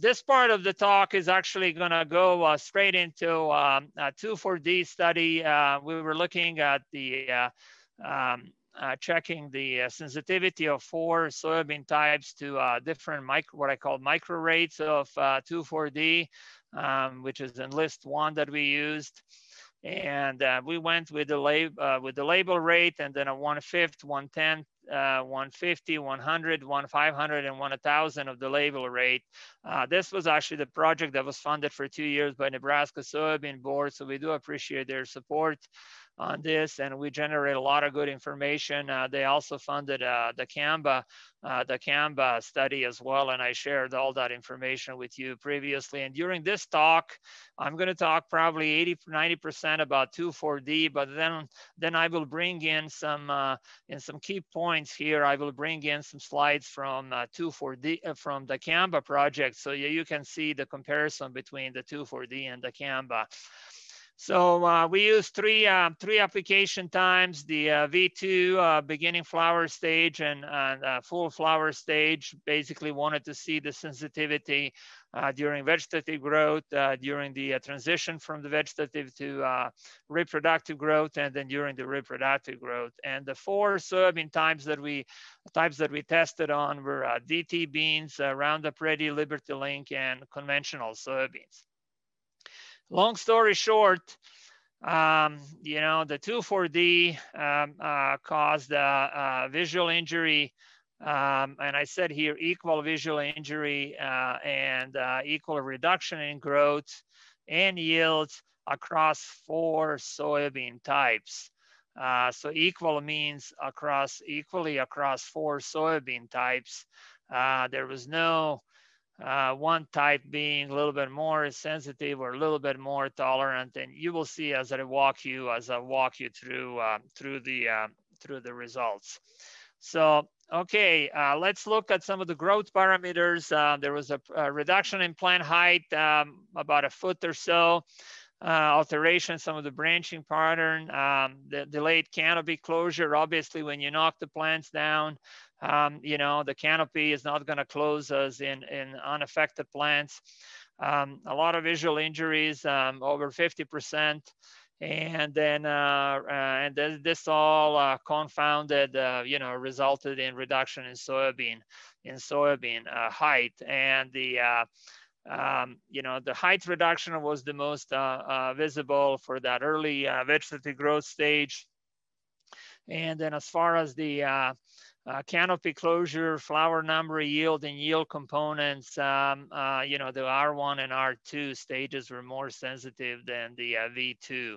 this part of the talk is actually going to go uh, straight into um, a 2,4-D study. Uh, we were looking at the uh, um, uh, checking the uh, sensitivity of four soybean types to different micro, what I call micro rates of 2,4-D, um, which is Enlist one that we used. And we went with the, lab, with the label rate and then a one-fifth, one-tenth, uh, 150, 100, 1 500, and 1000 of the label rate. Uh, this was actually the project that was funded for two years by Nebraska Soybean Board, so we do appreciate their support on this and we generate a lot of good information. Uh, they also funded uh, dicamba, uh, dicamba study as well. And I shared all that information with you previously. And during this talk, I'm gonna talk probably 80, 90% about 2,4-D, but then, then I will bring in some, uh, in some key points here, I will bring in some slides from 2,4-D, uh, uh, from dicamba project. So you, you can see the comparison between the 2,4-D and dicamba. So uh, we use three, uh, three application times, the uh, V2 uh, beginning flower stage and uh, full flower stage, basically wanted to see the sensitivity uh, during vegetative growth, during the transition from the vegetative to reproductive growth, and then during the reproductive growth. And the four soybean types that we, types that we tested on were DT beans, Roundup Ready, Liberty Link, and conventional soybeans long story short, um, you know, the 2,4-D um, uh, caused a, visual injury. Um, and I said here, equal visual injury uh, and uh, equal reduction in growth and yields across four soybean types. Uh, so equal means across equally across four soybean types. Uh, there was no uh, one type being a little bit more sensitive or a little bit more tolerant. And you will see as I walk you, as I walk you through, uh, through, the, uh, through the results. So, okay, uh, let's look at some of the growth parameters. Uh, there was a, a, reduction in plant height, um, about a foot or so. Uh, alteration, some of the branching pattern, um, the delayed canopy closure. Obviously, when you knock the plants down, um, you know, the canopy is not going to close us in, in unaffected plants. Um, a lot of visual injuries, um, over 50%. And then, uh, uh, and then this all uh, confounded, uh, you know, resulted in reduction in soybean, in soybean uh, height. And the, uh, um, you know, the height reduction was the most visible for that early vegetative growth stage. And then as far as the uh, canopy closure, flower number, yield, and yield components, um, uh, you know, the R1 and R2 stages were more sensitive than the uh, V2,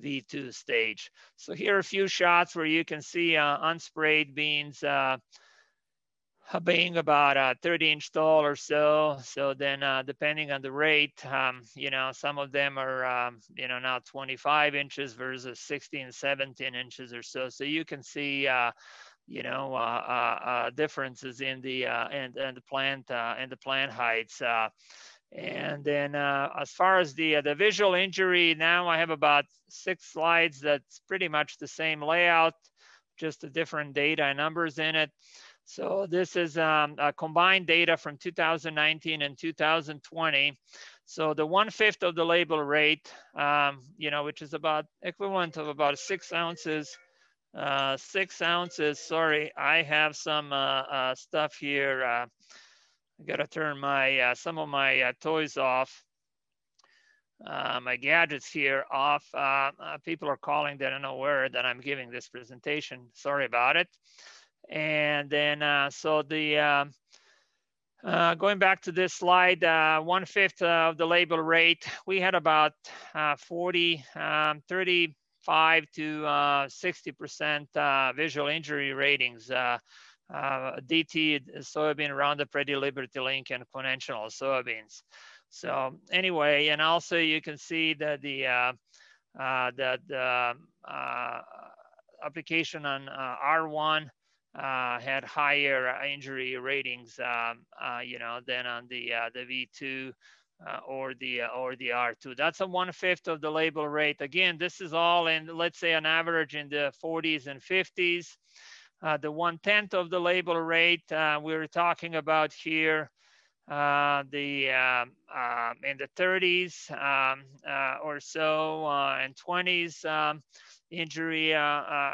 V2 stage. So here are a few shots where you can see uh, unsprayed beans uh, being about a 30 inch tall or so. So then uh, depending on the rate, um, you know, some of them are, um, you know, now 25 inches versus 16, 17 inches or so. So you can see you know, uh, uh, uh, differences in the and and the plant and the plant heights. and then as far as the the visual injury, now I have about six slides that's pretty much the same layout, just the different data and numbers in it. So this is um, combined data from 2019 and 2020. So the one fifth of the label rate, um, you know, which is about equivalent of about six ounces uh, six ounces. Sorry, I have some uh, uh, stuff here. Uh, I gotta turn my uh, some of my uh, toys off. my gadgets here off. people are calling. They don't know where that I'm giving this presentation. Sorry about it. And then so the um, uh, going back to this slide, uh, one fifth of the label rate, we had about uh, 40, um, 30 5 to 60% uh, uh, visual injury ratings. Uh, DT soybean Roundup Ready Liberty Link and conventional soybeans. So anyway, and also you can see that the uh, that the uh, application on R1 uh, had higher injury ratings, um, you know, than on the the V2 uh, or the uh, or the R2. That's a one fifth of the label rate. Again, this is all in let's say an average in the 40s and 50s. Uh, the one tenth of the label rate uh, we're talking about here. uh, the um, uh, in the 30s um, uh, or so uh, and 20s um, injury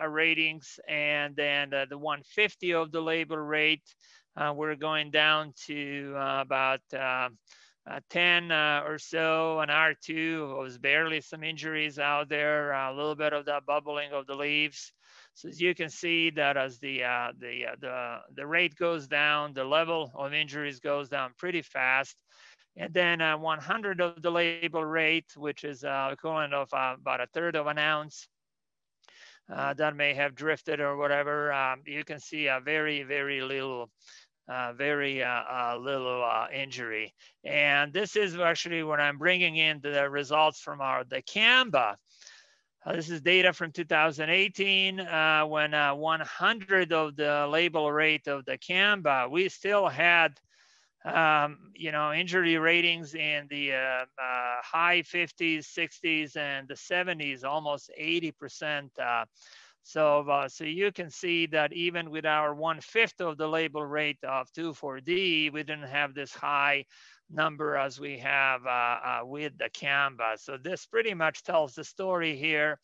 ratings, and then the 150 of the label rate, we're going down to about uh, 10 uh, or so an R2 was barely some injuries out there, a little bit of that bubbling of the leaves. So as you can see that as the, uh, the, uh, the, the rate goes down, the level of injuries goes down pretty fast. And then uh, 100 of the label rate, which is uh, equivalent of uh, about a third of an ounce, uh, that may have drifted or whatever. Um, you can see a very, very little, uh, very uh, little injury. And this is actually when I'm bringing in the results from our dicamba uh, this is data from 2018 uh, when uh, 100 of the label rate of dicamba, we still had, um, you know, injury ratings in the uh, uh, high 50s, 60s, and the 70s, almost 80%. Uh, so, so you can see that even with our one fifth of the label rate of 2,4-D, we didn't have this high number as we have uh, uh, with dicamba. So this pretty much tells the story here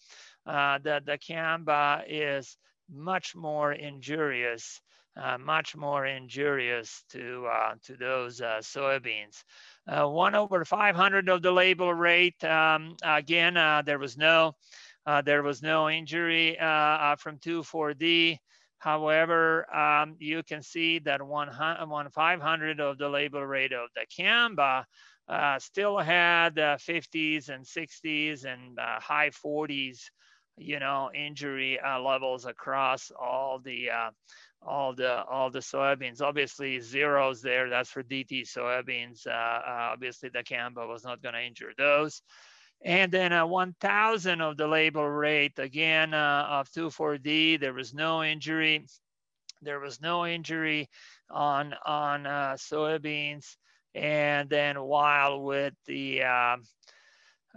uh, that dicamba is much more injurious, uh, much more injurious to, uh, to those uh, soybeans. one over 500 of the label rate, um, again, there was no there was no injury from 2,4-D. However, um, you can see that one, one 500 of the label rate of dicamba uh, still had uh, 50s and 60s and uh, high 40s, you know, injury uh, levels across all the uh, all the all the soybeans. Obviously, zeros there. That's for DT soybeans. Uh, obviously, dicamba was not going to injure those. And then uh, 1,000 of the label rate, again, uh, of 2,4-D, there was no injury. There was no injury on, on uh, soybeans. And then while with the,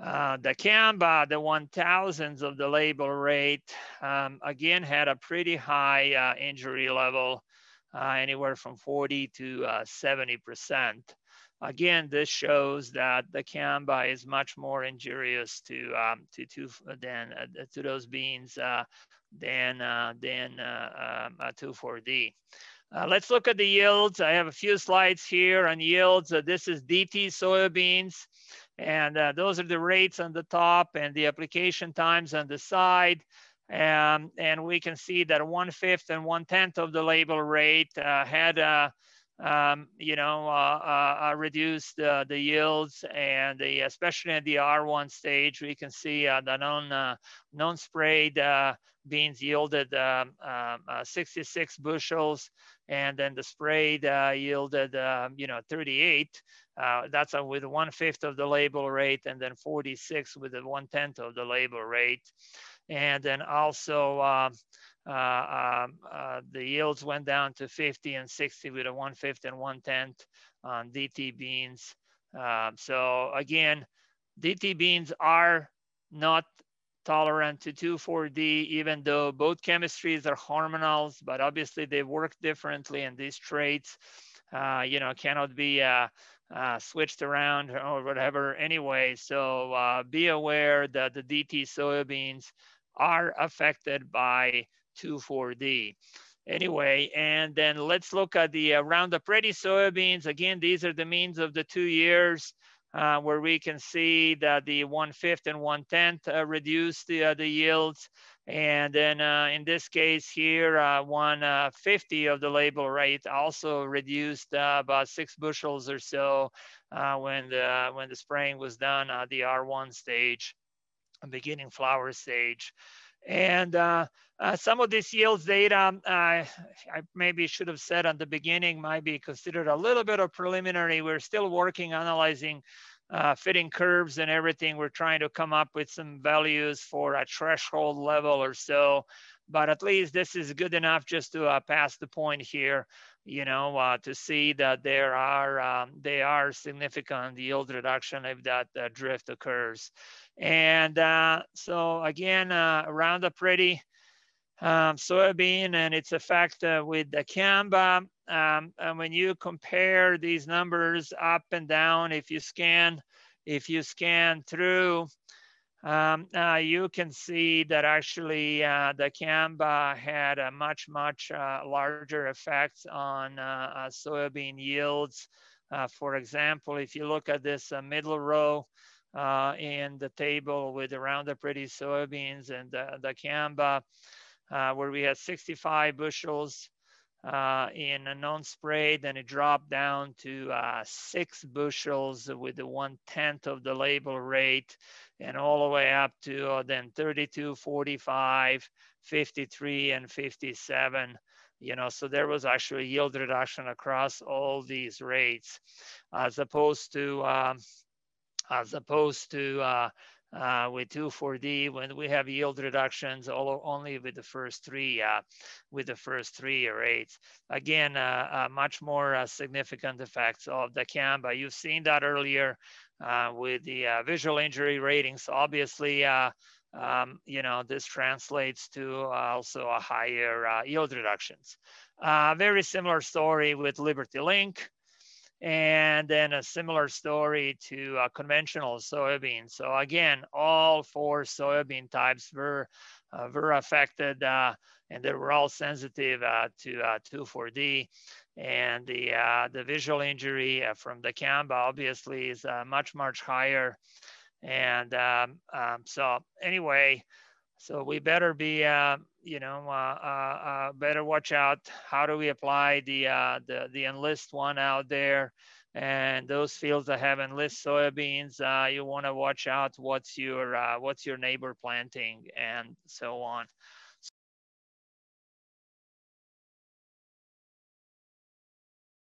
uh, uh, dicamba, the 1,000s of the label rate, um, again, had a pretty high uh, injury level, uh, anywhere from 40 to 70%. Again, this shows that dicamba is much more injurious to um, to, to than uh, to those beans uh, than uh, than uh, um, 2,4-D. Uh, let's look at the yields. I have a few slides here on yields. Uh, this is DT soybeans, and uh, those are the rates on the top and the application times on the side. Um, and we can see that one fifth and one tenth of the label rate uh, had uh, um, you know, uh, uh, uh reduce the, the yields and the, especially at the R1 stage, we can see uh, the non, uh, non-sprayed uh, beans yielded um, um 66 bushels and then the sprayed yielded, um, you know, 38. that's with one fifth of the label rate and then 46 with the one tenth of the label rate. And then also, um, uh, um, uh, the yields went down to 50 and 60 with a one fifth and one tenth on DT beans. Uh, so again, DT beans are not tolerant to 2,4-D, even though both chemistries are hormonals, but obviously they work differently and these traits, uh, you know, cannot be uh, uh, switched around or whatever anyway. So uh, be aware that the DT soybeans are affected by 2,4-D. Anyway, and then let's look at the uh, Roundup Ready soybeans. Again, these are the means of the two years uh, where we can see that the one-fifth and one-tenth uh, reduce the, uh, the yields. And then uh, in this case here, uh, 150 of the label rate also reduced about six bushels or so when, the, when the spraying was done at the R1 stage, beginning flower stage. And uh, uh, some of this yields data, uh, I maybe should have said at the beginning, might be considered a little bit of preliminary. We're still working, analyzing uh, fitting curves and everything. We're trying to come up with some values for a threshold level or so. But at least this is good enough just to uh, pass the point here, you know, uh, to see that there are um, they are significant yield reduction if that drift occurs. And uh, so again, uh, Roundup Ready um, soybean and its effect uh, with dicamba. um, and when you compare these numbers up and down, if you scan, if you scan through, um, uh, you can see that actually uh, the Dicamba had a much, much uh, larger effect on uh, uh, soybean yields. Uh, for example, if you look at this middle row in the table with the Roundup Ready soybeans and the, the Dicamba, where we had 65 bushels uh, in a non-spray, then it dropped down to uh, six bushels with the one tenth of the label rate and all the way up to uh, then 32, 45, 53, and 57. You know, so there was actually yield reduction across all these rates, as opposed to um, as opposed to uh, uh, with 2,4-D when we have yield reductions all, only with the first three uh, with the first three rates. Again, uh, uh much more uh, significant effects of the Dicamba. You've seen that earlier uh, with the visual injury ratings. Obviously, um, you know, this translates to also a higher yield reductions. very similar story with Liberty Link and then a similar story to uh, conventional soybean. So again, all four soybean types were uh, were affected, uh, and they were all sensitive uh, to 2,4-D. Uh, and the uh, the visual injury from the dicamba obviously is much much higher. And um, um, so anyway, so we better be you know, uh, uh, uh, better watch out. How do we apply the, uh, the, the enlist one out there? And those fields that have enlist soybeans, uh, you want to watch out what's your, uh, what's your neighbor planting and so on.